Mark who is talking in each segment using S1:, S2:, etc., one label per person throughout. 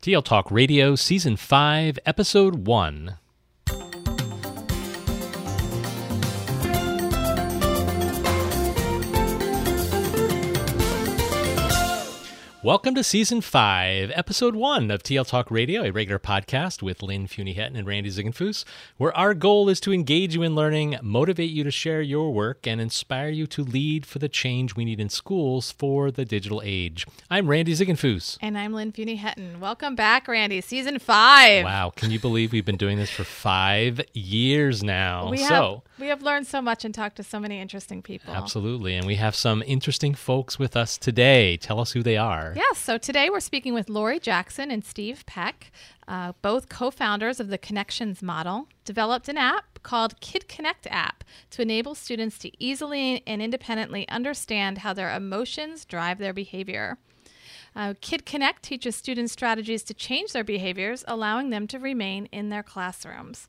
S1: TL Talk Radio, Season 5, Episode 1. Welcome to Season 5, Episode 1 of TL Talk Radio, a regular podcast with Lynn Fuini-Hetten and Randy Ziegenfuss, where our goal is to engage you in learning, motivate you to share your work, and inspire you to lead for the change we need in schools for the digital age. I'm Randy Ziegenfuss.
S2: And I'm Lynn Fuini-Hetten. Welcome back, Randy. Season 5.
S1: Wow, can you believe we've been doing this for five years now?
S2: We
S1: so,
S2: have, we have learned so much and talked to so many interesting people.
S1: Absolutely. And we have some interesting folks with us today. Tell us who they are.
S2: Yes, so today we're speaking with Lori Jackson and Steve Peck, uh, both co founders of the Connections model, developed an app called Kid Connect app to enable students to easily and independently understand how their emotions drive their behavior. Uh, Kid Connect teaches students strategies to change their behaviors, allowing them to remain in their classrooms.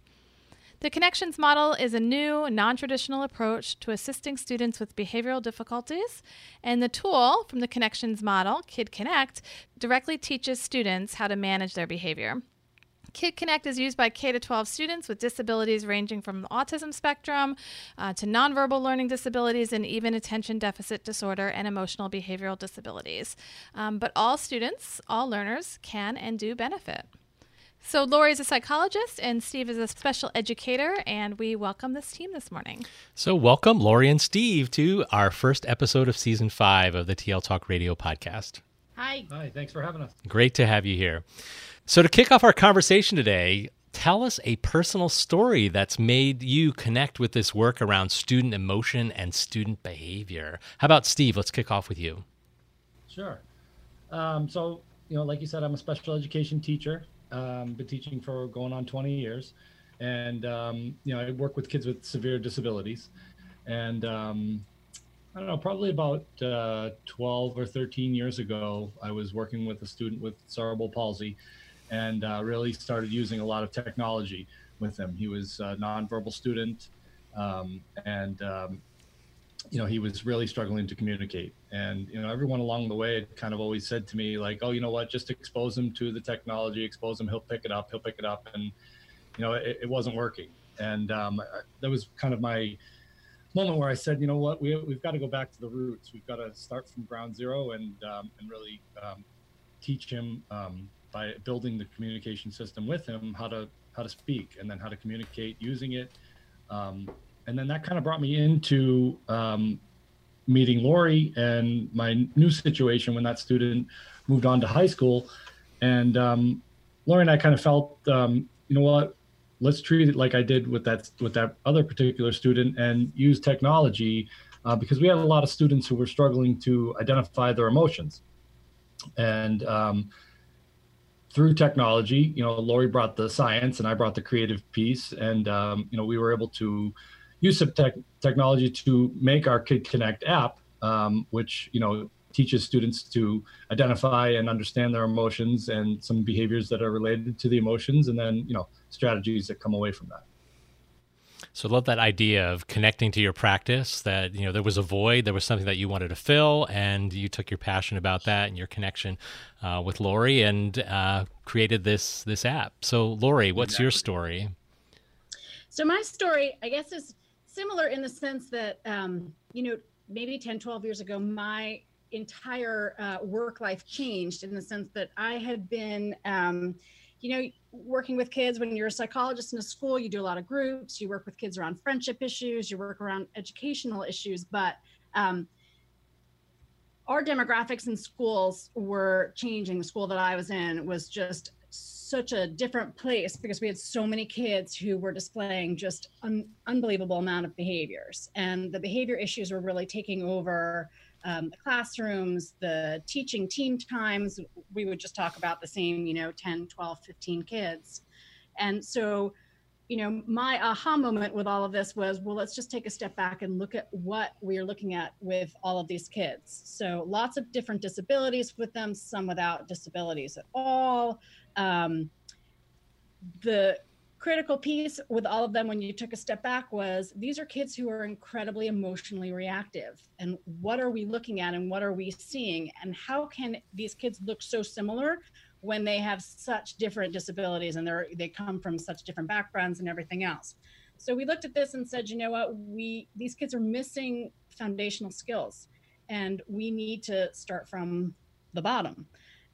S2: The Connections model is a new, non traditional approach to assisting students with behavioral difficulties, and the tool from the Connections model, Kid Connect, directly teaches students how to manage their behavior. Kid Connect is used by K 12 students with disabilities ranging from autism spectrum uh, to nonverbal learning disabilities and even attention deficit disorder and emotional behavioral disabilities. Um, but all students, all learners, can and do benefit. So, Lori is a psychologist and Steve is a special educator, and we welcome this team this morning.
S1: So, welcome Lori and Steve to our first episode of season five of the TL Talk Radio podcast.
S3: Hi.
S4: Hi, thanks for having us.
S1: Great to have you here. So, to kick off our conversation today, tell us a personal story that's made you connect with this work around student emotion and student behavior. How about Steve? Let's kick off with you.
S4: Sure. Um, so, you know, like you said, I'm a special education teacher. Um, been teaching for going on 20 years, and um, you know I work with kids with severe disabilities, and um, I don't know, probably about uh, 12 or 13 years ago, I was working with a student with cerebral palsy, and uh, really started using a lot of technology with him. He was a nonverbal student, um, and um, you know he was really struggling to communicate. And you know everyone along the way kind of always said to me like oh you know what? Just expose him to the technology expose him. He'll pick it up. He'll pick it up. And you know it, it wasn't working. And um, that was kind of my moment where i said you know what? We, we've got to go back to the roots. We've got to start from ground zero and um, and really um, teach him um, by building the communication system with him how to how to speak and then how to communicate using it. Um, and then that kind of brought me into um, meeting Lori and my new situation when that student moved on to high school. And um, Lori and I kind of felt, um, you know what, let's treat it like I did with that with that other particular student and use technology uh, because we had a lot of students who were struggling to identify their emotions. And um, through technology, you know, Lori brought the science and I brought the creative piece, and um, you know, we were able to use of tech, technology to make our Kid Connect app, um, which you know teaches students to identify and understand their emotions and some behaviors that are related to the emotions, and then you know strategies that come away from that.
S1: So I love that idea of connecting to your practice. That you know there was a void, there was something that you wanted to fill, and you took your passion about that and your connection uh, with Lori and uh, created this this app. So Lori, what's exactly. your story?
S3: So my story, I guess, is similar in the sense that um, you know maybe 10 12 years ago my entire uh, work life changed in the sense that i had been um, you know working with kids. When you're a psychologist in a school you do a lot of groups. You work with kids around friendship issues. You work around educational issues. But um, our demographics in schools were changing. The school that i was in was just such a different place because we had so many kids who were displaying just an unbelievable amount of behaviors. And the behavior issues were really taking over um, the classrooms the teaching team times. We would just talk about the same you know 10 12 15 kids. And so you know my aha moment with all of this was well let's just take a step back and look at what we are looking at with all of these kids. So lots of different disabilities with them some without disabilities at all um, the critical piece with all of them when you took a step back was these are kids who are incredibly emotionally reactive and what are we looking at and what are we seeing and how can these kids look so similar when they have such different disabilities and they're they come from such different backgrounds and everything else. So we looked at this and said, you know what, we these kids are missing foundational skills, and we need to start from the bottom.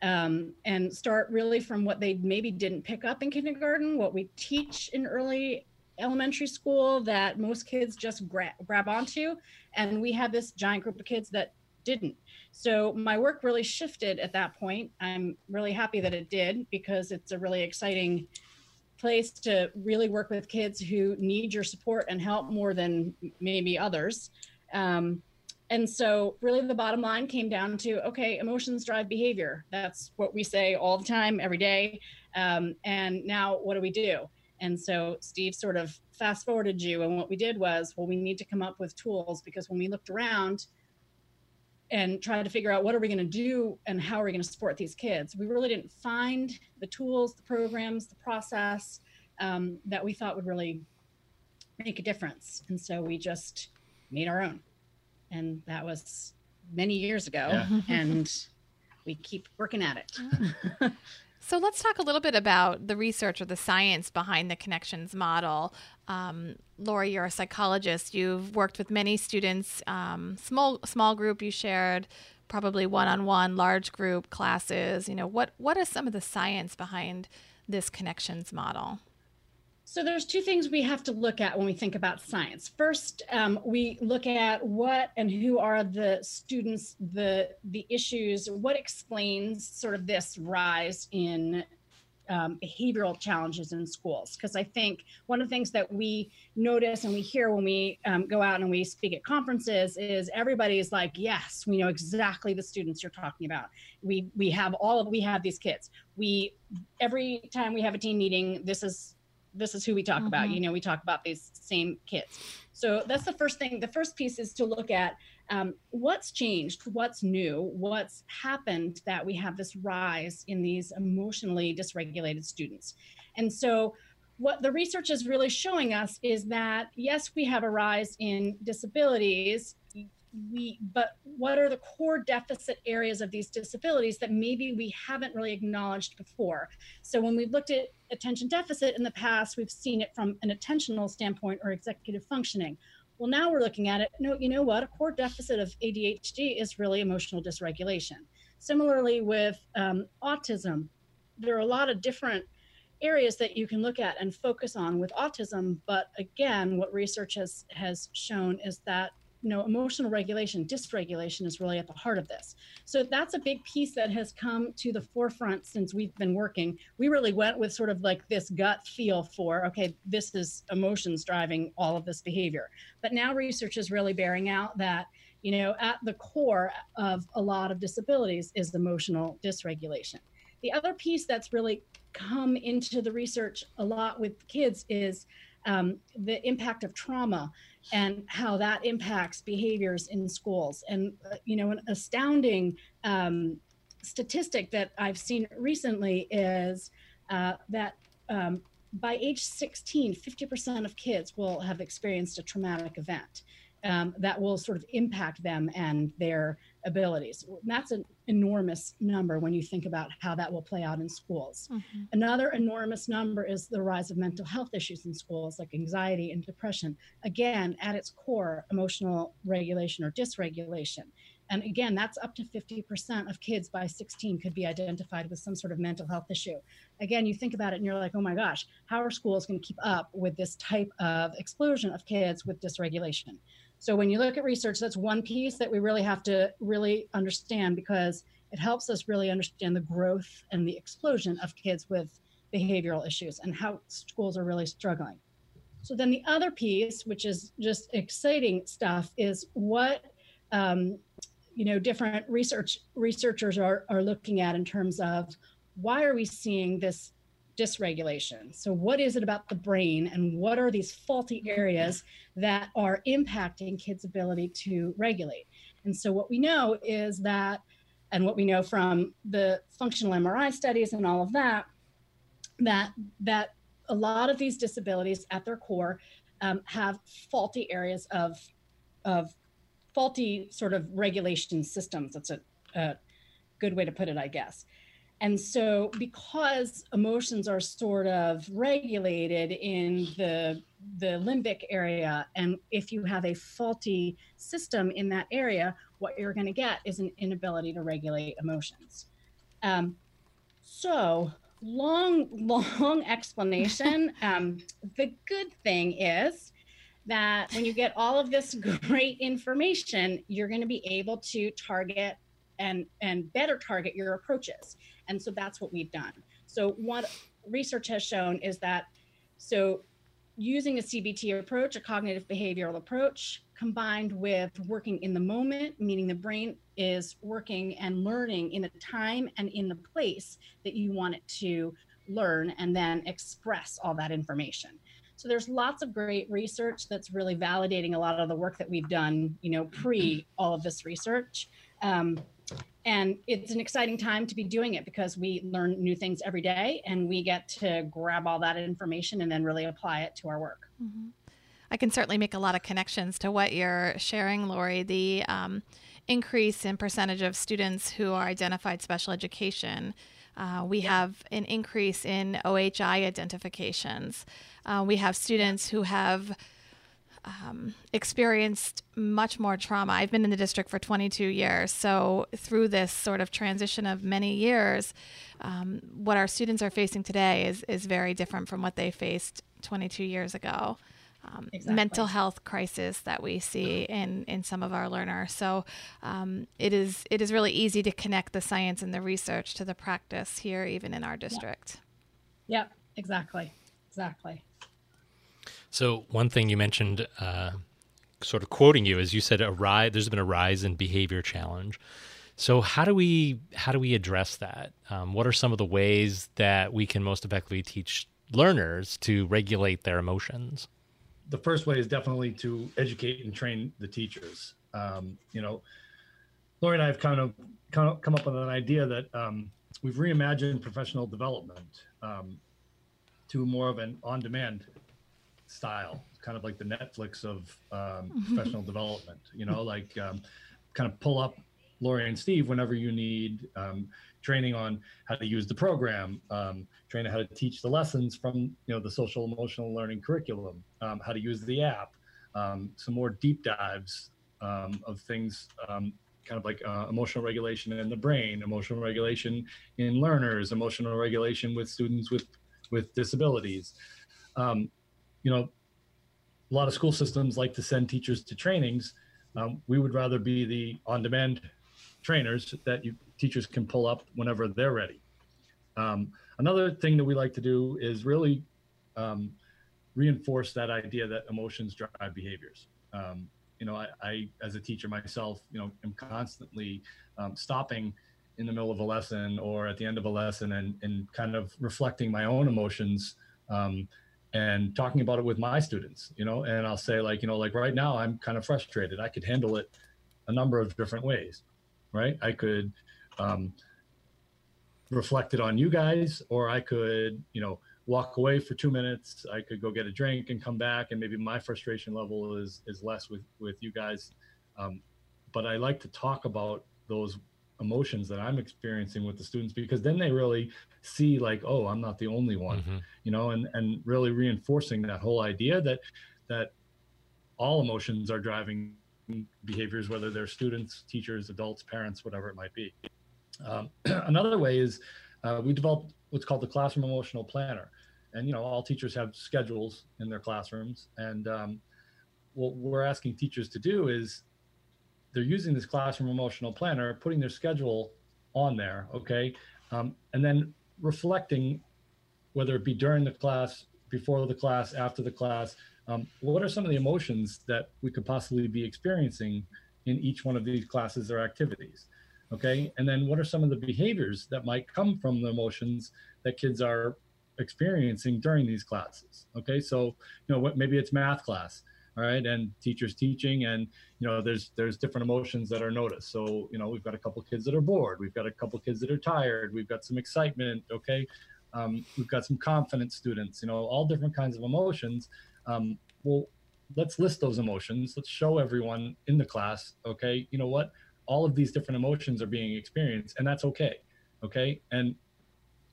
S3: Um, and start really from what they maybe didn't pick up in kindergarten, what we teach in early elementary school that most kids just gra- grab onto. And we had this giant group of kids that didn't. So my work really shifted at that point. I'm really happy that it did because it's a really exciting place to really work with kids who need your support and help more than maybe others. Um, and so really the bottom line came down to okay emotions drive behavior. That's what we say all the time every day. Um, and now what do we do? And so steve sort of fast forwarded you and what we did was well we need to come up with tools because when we looked around and tried to figure out what are we going to do and how are we going to support these kids we really didn't find the tools the programs the process um, that we thought would really make a difference. And so we just made our own and that was many years ago yeah. and we keep working at it
S2: So let's talk a little bit about the research or the science behind the connections model. Um, Lori, you're a psychologist. You've worked with many students, um, small small group you shared, probably one on one, large group classes. You know, what what is some of the science behind this connections model?
S3: So there's two things we have to look at when we think about science. First, um, we look at what and who are the students, the the issues, what explains sort of this rise in um, behavioral challenges in schools. Because I think one of the things that we notice and we hear when we um, go out and we speak at conferences is everybody is like, "Yes, we know exactly the students you're talking about. We we have all of we have these kids. We every time we have a team meeting, this is this is who we talk mm-hmm. about you know we talk about these same kids so that's the first thing the first piece is to look at um, what's changed what's new what's happened that we have this rise in these emotionally dysregulated students and so what the research is really showing us is that yes we have a rise in disabilities we but what are the core deficit areas of these disabilities that maybe we haven't really acknowledged before? So when we've looked at attention deficit in the past we've seen it from an attentional standpoint or executive functioning. Well now we're looking at it no you know what? A core deficit of adhd is really emotional dysregulation. Similarly with um, autism there are a lot of different areas that you can look at and focus on with autism but again what research has has shown is that you know emotional regulation dysregulation is really at the heart of this. So that's a big piece that has come to the forefront since we've been working. We really went with sort of like this gut feel for okay this is emotions driving all of this behavior. But now research is really bearing out that you know at the core of a lot of disabilities is emotional dysregulation. The other piece that's really come into the research a lot with kids is um, the impact of trauma and how that impacts behaviors in schools. And, uh, you know, an astounding um, statistic that I've seen recently is uh, that um, by age 16, 50% of kids will have experienced a traumatic event um, that will sort of impact them and their abilities. That's an enormous number when you think about how that will play out in schools. Mm-hmm. Another enormous number is the rise of mental health issues in schools, like anxiety and depression. Again, at its core, emotional regulation or dysregulation. And again, that's up to 50% of kids by 16 could be identified with some sort of mental health issue. Again, you think about it and you're like, oh my gosh, how are schools going to keep up with this type of explosion of kids with dysregulation? So when you look at research, that's one piece that we really have to really understand because it helps us really understand the growth and the explosion of kids with behavioral issues and how schools are really struggling. So then the other piece, which is just exciting stuff, is what um, you know different research researchers are, are looking at in terms of why are we seeing this dysregulation. So, what is it about the brain, and what are these faulty areas that are impacting kids' ability to regulate? And so, what we know is that, and what we know from the functional MRI studies and all of that, that that a lot of these disabilities at their core um, have faulty areas of of faulty sort of regulation systems. That's a, a good way to put it, I guess. And so, because emotions are sort of regulated in the the limbic area, and if you have a faulty system in that area, what you're going to get is an inability to regulate emotions. Um, so, long, long explanation. um, the good thing is that when you get all of this great information, you're going to be able to target and and better target your approaches. And so that's what we've done. So what research has shown is that so using a CBT approach, a cognitive behavioral approach, combined with working in the moment, meaning the brain is working and learning in the time and in the place that you want it to learn and then express all that information. So there's lots of great research that's really validating a lot of the work that we've done, you know, pre all of this research. Um, and it's an exciting time to be doing it because we learn new things every day and we get to grab all that information and then really apply it to our work. Mm-hmm.
S2: I can certainly make a lot of connections to what you're sharing, Lori. The um, increase in percentage of students who are identified special education. Uh, we yeah. have an increase in OHI identifications. Uh, we have students who have um, experienced much more trauma. I've been in the district for 22 years. So, through this sort of transition of many years, um, what our students are facing today is, is very different from what they faced 22 years ago. Um, exactly. mental health crisis that we see in, in some of our learners. So um, it is it is really easy to connect the science and the research to the practice here, even in our district.
S3: Yep, yep exactly, exactly.
S1: So one thing you mentioned, uh, sort of quoting you, is you said a rise. There's been a rise in behavior challenge. So how do we how do we address that? Um, what are some of the ways that we can most effectively teach learners to regulate their emotions?
S4: The first way is definitely to educate and train the teachers. Um, you know, Lori and I have kind of, kind of come up with an idea that um, we've reimagined professional development um, to more of an on-demand style, kind of like the Netflix of um, professional development. You know, like um, kind of pull up Lori and Steve whenever you need um, training on how to use the program, um, training how to teach the lessons from you know the social emotional learning curriculum, um, how to use the app, um, some more deep dives of things. kind of like uh, emotional regulation in the brain, emotional regulation in learners, emotional regulation with students with with disabilities. Um, you know, a lot of school systems like to send teachers to trainings. Um, we would rather be the on-demand trainers that you teachers can pull up whenever they're ready. Um, another thing that we like to do is really um, reinforce that idea that emotions drive behaviors. Um, you know, I, I, as a teacher myself, you know, am constantly um, stopping in the middle of a lesson or at the end of a lesson and, and kind of reflecting my own emotions um, and talking about it with my students, you know, and I'll say like, you know, like right now I'm kind of frustrated. I could handle it a number of different ways, right? I could um, reflect it on you guys, or I could, you know, walk away for two minutes. I could go get a drink and come back, and maybe my frustration level is is less with with you guys. Um, but I like to talk about those emotions that I'm experiencing with the students because then they really see like, oh, I'm not the only one, mm-hmm. you know, and and really reinforcing that whole idea that that all emotions are driving behaviors, whether they're students, teachers, adults, parents, whatever it might be. Um, another way is uh, we developed what's called the classroom emotional planner, and you know all teachers have schedules in their classrooms, and um, what we're asking teachers to do is they're using this classroom emotional planner, putting their schedule on there, okay, um, and then reflecting whether it be during the class, before the class, after the class, um, what are some of the emotions that we could possibly be experiencing in each one of these classes or activities? Okay, and then what are some of the behaviors that might come from the emotions that kids are experiencing during these classes? Okay, so you know what maybe it's math class right? And teachers teaching and you know there's there's different emotions that are noticed. So you know we've got a couple kids that are bored. We've got a couple kids that are tired. We've got some excitement okay? Um, we've got some confident students you know all different kinds of emotions. Um, well let's list those emotions. Let's show everyone in the class okay you know what? All of these different emotions are being experienced and that's okay okay? And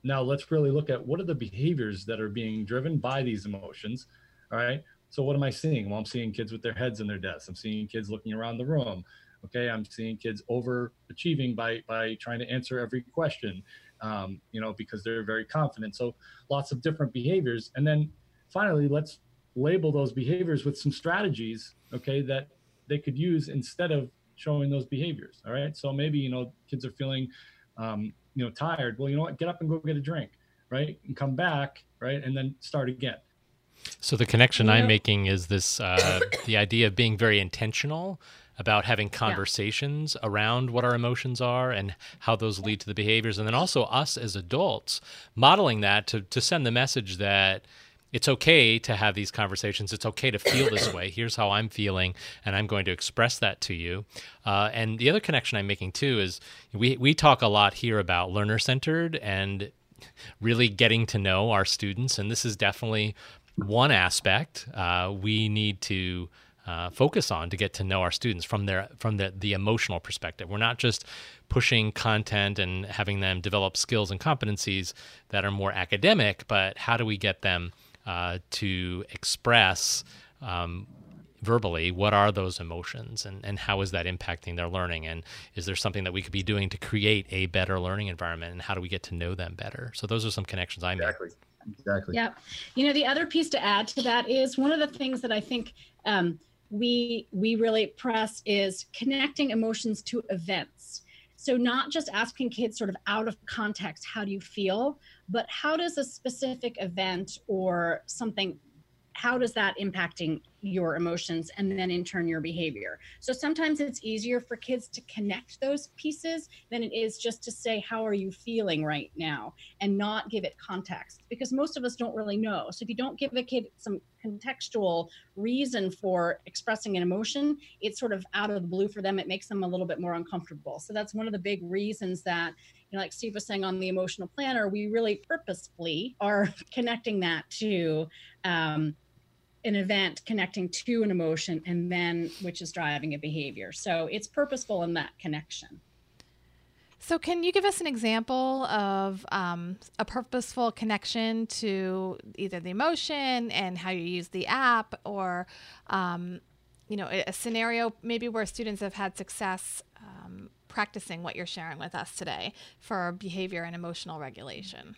S4: now let's really look at what are the behaviors that are being driven by these emotions. All right. So what am I seeing? Well, I'm seeing kids with their heads in their desks. I'm seeing kids looking around the room. Okay. I'm seeing kids overachieving by by trying to answer every question. Um, you know, because they're very confident. So lots of different behaviors. And then finally, let's label those behaviors with some strategies, okay, that they could use instead of showing those behaviors. All right. So maybe, you know, kids are feeling um, you know tired well you know what get up and go get a drink right and come back right and then start again
S1: so the connection i'm making is this uh, the idea of being very intentional about having conversations yeah. around what our emotions are and how those lead to the behaviors and then also us as adults modeling that to, to send the message that it's okay to have these conversations. It's okay to feel this way. Here's how I'm feeling, and I'm going to express that to you. Uh, and the other connection I'm making too is we we talk a lot here about learner centered and really getting to know our students, and this is definitely one aspect uh, we need to. Uh, focus on to get to know our students from their from the, the emotional perspective. We're not just pushing content and having them develop skills and competencies that are more academic, but how do we get them uh, to express um, verbally what are those emotions and, and how is that impacting their learning and is there something that we could be doing to create a better learning environment and how do we get to know them better so those are some connections i
S4: exactly.
S3: made exactly. Yeah you know the other piece to add to that is one of the things that i think um, we we really press is connecting emotions to events. So, not just asking kids sort of out of context, how do you feel, but how does a specific event or something how does that impacting your emotions and then in turn your behavior. So sometimes it's easier for kids to connect those pieces than it is just to say how are you feeling right now? and not give it context because most of us don't really know. So if you don't give a kid some contextual reason for expressing an emotion it's sort of out of the blue for them. It makes them a little bit more uncomfortable. So that's one of the big reasons that you know, like steve was saying on the emotional planner we really purposefully are connecting that to um, an event connecting to an emotion and then which is driving a behavior. So it's purposeful in that connection.
S2: So can you give us an example of um, a purposeful connection to either the emotion and how you use the app or um, you know a, scenario maybe where students have had success um, practicing what you're sharing with us today for behavior and emotional regulation?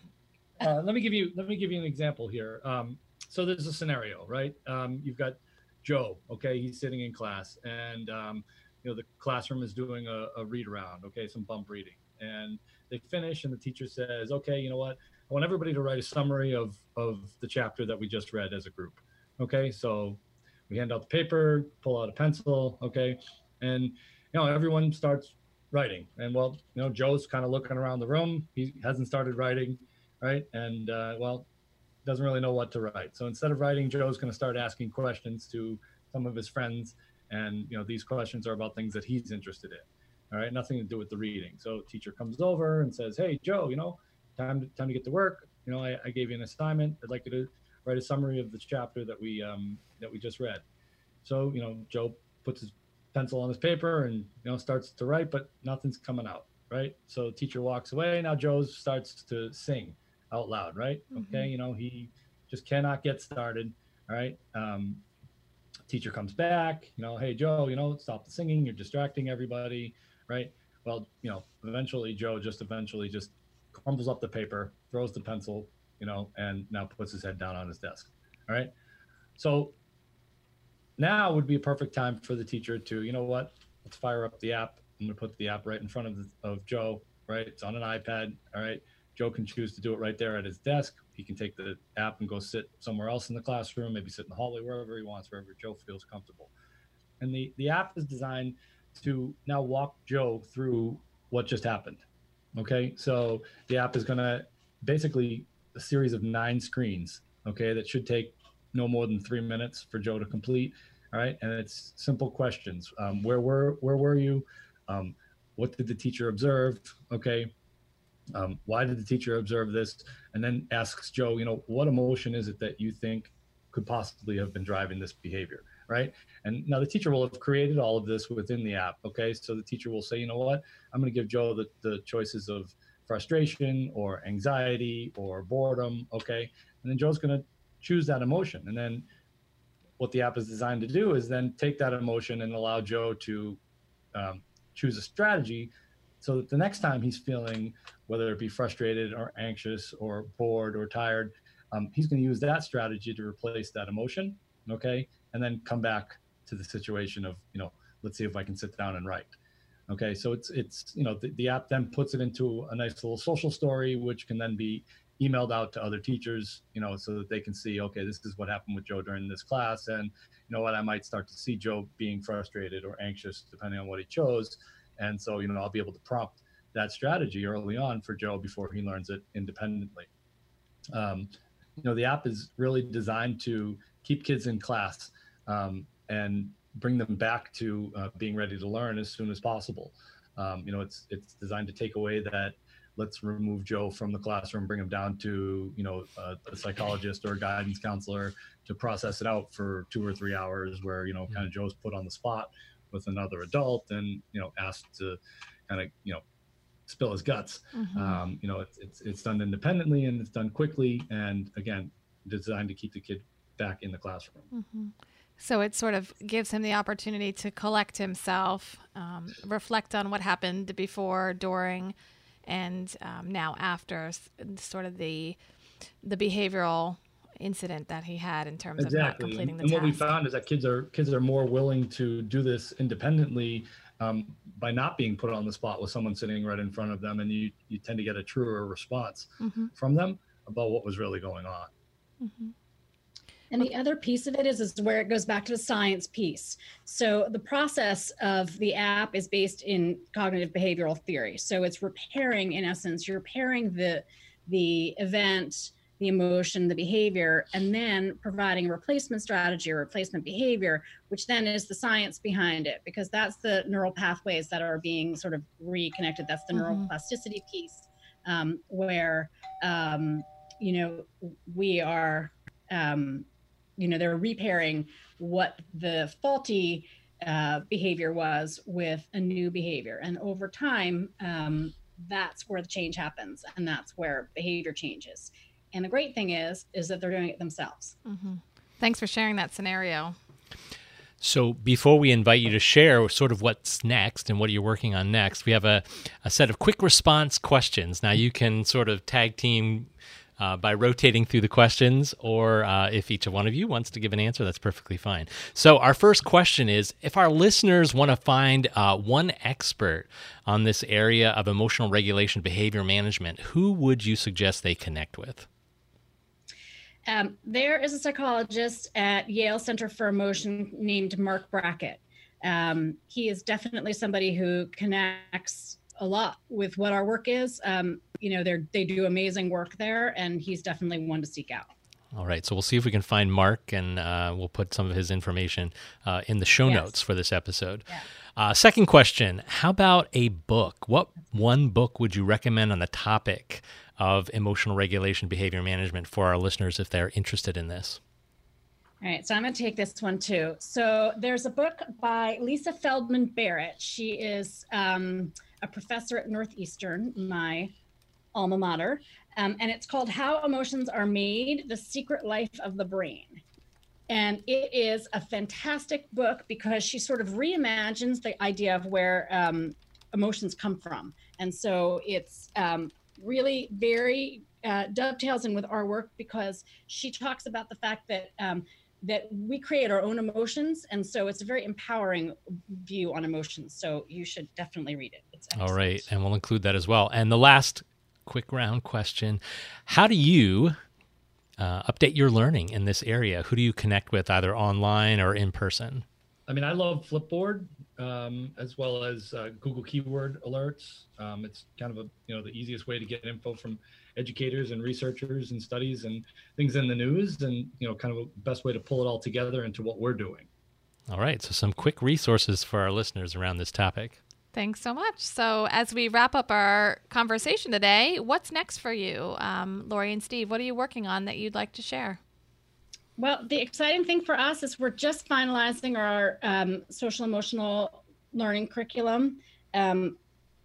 S4: Uh, let me give you let me give you an example here. Um, so there's a scenario, right? Um, you've got Joe, okay, he's sitting in class, and um, you know the classroom is doing a, a read around, okay, some bump reading, and they finish, and the teacher says, okay, you know what? I want everybody to write a summary of of the chapter that we just read as a group, okay? So we hand out the paper, pull out a pencil, okay, and you know everyone starts writing, and well, you know Joe's kind of looking around the room, he hasn't started writing, right? And uh, well, doesn't really know what to write. So instead of writing, Joe's going to start asking questions to some of his friends, and you know these questions are about things that he's interested in. All right, nothing to do with the reading. So teacher comes over and says, "Hey, Joe, you know, time to, time to get to work. You know, I, I gave you an assignment. I'd like you to write a summary of the chapter that we um, that we just read." So you know, Joe puts his pencil on his paper and you know starts to write, but nothing's coming out. Right. So teacher walks away. Now Joe starts to sing out loud, right? Mm-hmm. Okay, you know, he just cannot get started. All right. Um, teacher comes back, you know, hey Joe, you know, stop the singing, you're distracting everybody, right? Well, you know, eventually Joe just eventually just crumbles up the paper, throws the pencil, you know, and now puts his head down on his desk. All right. So now would be a perfect time for the teacher to, you know what, let's fire up the app. I'm gonna put the app right in front of the, of Joe, right? It's on an iPad. All right. Joe can choose to do it right there at his desk. He can take the app and go sit somewhere else in the classroom, maybe sit in the hallway, wherever he wants, wherever Joe feels comfortable. And the, the app is designed to now walk Joe through what just happened. Okay. So the app is going to basically a series of nine screens. Okay. That should take no more than three minutes for Joe to complete. All right. And it's simple questions. Um, where were, where were you? Um, what did the teacher observe? Okay. Um, why did the teacher observe this? And then asks Joe, you know, what emotion is it that you think could possibly have been driving this behavior? Right. And now the teacher will have created all of this within the app. Okay. So the teacher will say, you know what? I'm going to give Joe the, the choices of frustration or anxiety or boredom. Okay. And then Joe's going to choose that emotion. And then what the app is designed to do is then take that emotion and allow Joe to um, choose a strategy so the next time he's feeling, whether it be frustrated or anxious or bored or tired, um, he's going to use that strategy to replace that emotion. Okay. And then come back to the situation of, you know, let's see if I can sit down and write. Okay. So it's, it's, you know, the, the app then puts it into a nice little social story, which can then be emailed out to other teachers, you know, so that they can see, okay, this is what happened with Joe during this class. And you know what, I might start to see Joe being frustrated or anxious depending on what he chose. And so, you know, I'll be able to prompt that strategy early on for Joe before he learns it independently. Um, you know, the app is really designed to keep kids in class um, and bring them back to uh, being ready to learn as soon as possible. Um, you know, it's it's designed to take away that let's remove Joe from the classroom, bring him down to you know a, a, psychologist or a guidance counselor to process it out for two or three hours, where you know kind of Joe's put on the spot with another adult and you know asked to kind of you know spill his guts. Mm-hmm. Um, you know, it's, it's it's done independently and it's done quickly, and again, designed to keep the kid back in the classroom.
S2: Mm-hmm. So it sort of gives him the opportunity to collect himself, um, reflect on what happened before, during, and um, now after sort of the the behavioral incident that he had in terms exactly. of not completing the
S4: and,
S2: task.
S4: And what we found is that kids are kids are more willing to do this independently um, by not being put on the spot with someone sitting right in front of them, and you you tend to get a truer response mm-hmm. from them about what was really going on.
S3: Mm-hmm. And the other piece of it is, is where it goes back to the science piece. So the process of the app is based in cognitive behavioral theory. So it's repairing, in essence, you're repairing the the event, the emotion, the behavior, and then providing a replacement strategy or replacement behavior, which then is the science behind it, because that's the neural pathways that are being sort of reconnected. That's the mm-hmm. neuroplasticity piece, um, where um, you know we are um, you know they're repairing what the faulty uh, behavior was with a new behavior and over time um, that's where the change happens and that's where behavior changes and the great thing is is that they're doing it themselves
S2: mm-hmm. thanks for sharing that scenario
S1: so before we invite you to share sort of what's next and what you're working on next, we have a, a set of quick response questions. Now you can sort of tag team uh, by rotating through the questions, or uh, if each one of you wants to give an answer, that's perfectly fine. So, our first question is if our listeners want to find uh, one expert on this area of emotional regulation behavior management, who would you suggest they connect with?
S3: Um, there is a psychologist at Yale Center for Emotion named Mark Brackett. Um, he is definitely somebody who connects a lot with what our work is. Um, you know, they they do amazing work there, and he's definitely one to seek out.
S1: All right, so we'll see if we can find Mark, and uh, we'll put some of his information uh, in the show yes. notes for this episode. Yeah. Uh, second question: How about a book? What one book would you recommend on the topic of emotional regulation, behavior management for our listeners if they're interested in this?
S3: All right, so I'm going to take this one too. So there's a book by Lisa Feldman Barrett. She is um, a professor at Northeastern, my alma mater, um, and it's called How Emotions Are Made The Secret Life of the Brain. And it is a fantastic book because she sort of reimagines the idea of where um, emotions come from. And so it's um, really very uh, dovetails in with our work because she talks about the fact that um, that we create our own emotions and so it's a very empowering view on emotions. So you should definitely read it.
S1: All right and we'll include that as well. And the last quick round question how do you uh, update your learning in this area? Who do you connect with either online or in person
S4: i mean i love flipboard um, as well as uh, google keyword alerts um, it's kind of a you know the easiest way to get info from educators and researchers and studies and things in the news and you know kind of a best way to pull it all together into what we're doing
S1: all right so some quick resources for our listeners around this topic
S2: Thanks so much. So, as we wrap up our conversation today, what's next for you, um, Lori and Steve? What are you working on that you'd like to share?
S3: Well, the exciting thing for us is we're just finalizing our um, social emotional learning curriculum. Um,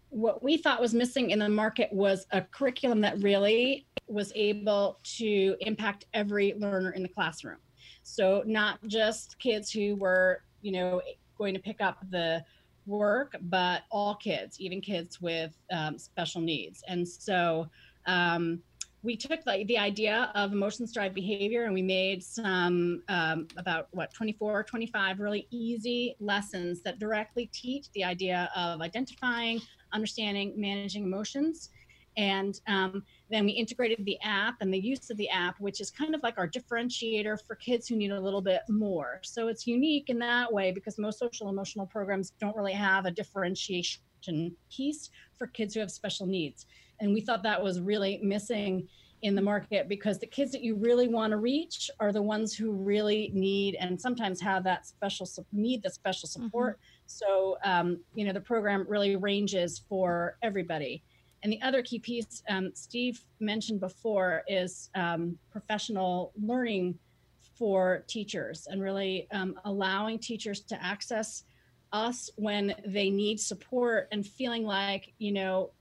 S3: what we thought was missing in the market was a curriculum that really was able to impact every learner in the classroom. So not just kids who were, you know, going to pick up the work, but all kids, even kids with um, special needs. And so um, we took the, the idea of emotions drive behavior and we made some um, about what 24 25 really easy lessons that directly teach the idea of identifying understanding managing emotions. And um, then we integrated the app and the use of the app which is kind of like our differentiator for kids who need a little bit more. So it's unique in that way because most social emotional programs don't really have a differentiation piece for kids who have special needs and we thought that was really missing in the market because the kids that you really want to reach are the ones who really need and sometimes have that special need the special mm-hmm. support mm-hmm. so um, you know the program really ranges for everybody and the other key piece um, Steve mentioned before is um, professional learning for teachers and really um, allowing teachers to access us when they need support and feeling like, you know,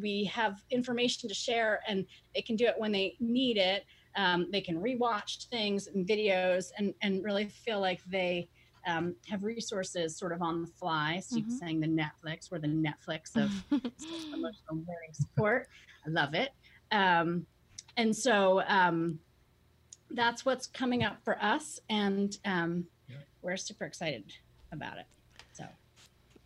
S3: we have information to share and they can do it when they need it. Um, they can rewatch things and videos and, and really feel like they um, have resources sort of on the fly. So mm-hmm. saying the Netflix, we're the Netflix of emotional learning support. I love it. Um, and so um, that's what's coming up for us, and um, yeah. we're super excited about it.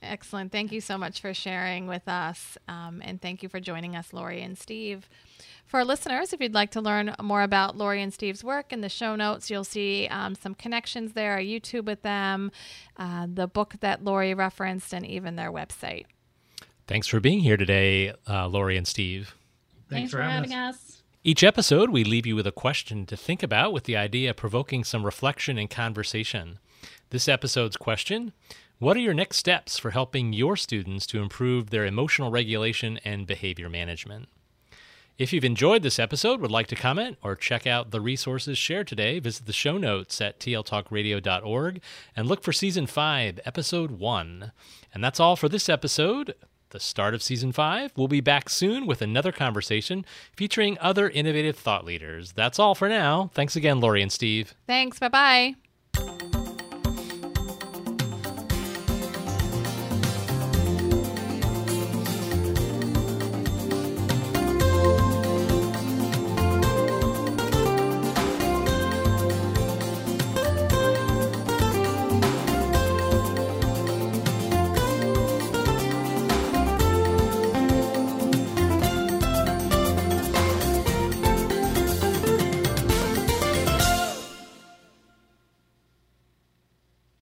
S3: So.
S2: Excellent. Thank you so much for sharing with us. Um, and thank you for joining us, Lori and Steve. For our listeners, if you'd like to learn more about Lori and Steve's work, in the show notes, you'll see um, some connections there, a YouTube with them, uh, the book that Lori referenced, and even their website.
S1: Thanks for being here today, uh, Lori and Steve.
S3: Thanks, Thanks for, for, having us. us.
S1: Each episode, we leave you with a question to think about with the idea of provoking some reflection and conversation. This episode's question What are your next steps for helping your students to improve their emotional regulation and behavior management? If you've enjoyed this episode, would like to comment, or check out the resources shared today, visit the show notes at tltalkradio.org and look for Season 5, Episode 1. And that's all for this episode, the start of Season 5. We'll be back soon with another conversation featuring other innovative thought leaders. That's all for now. Thanks again, Lori and Steve.
S2: Thanks. Bye bye.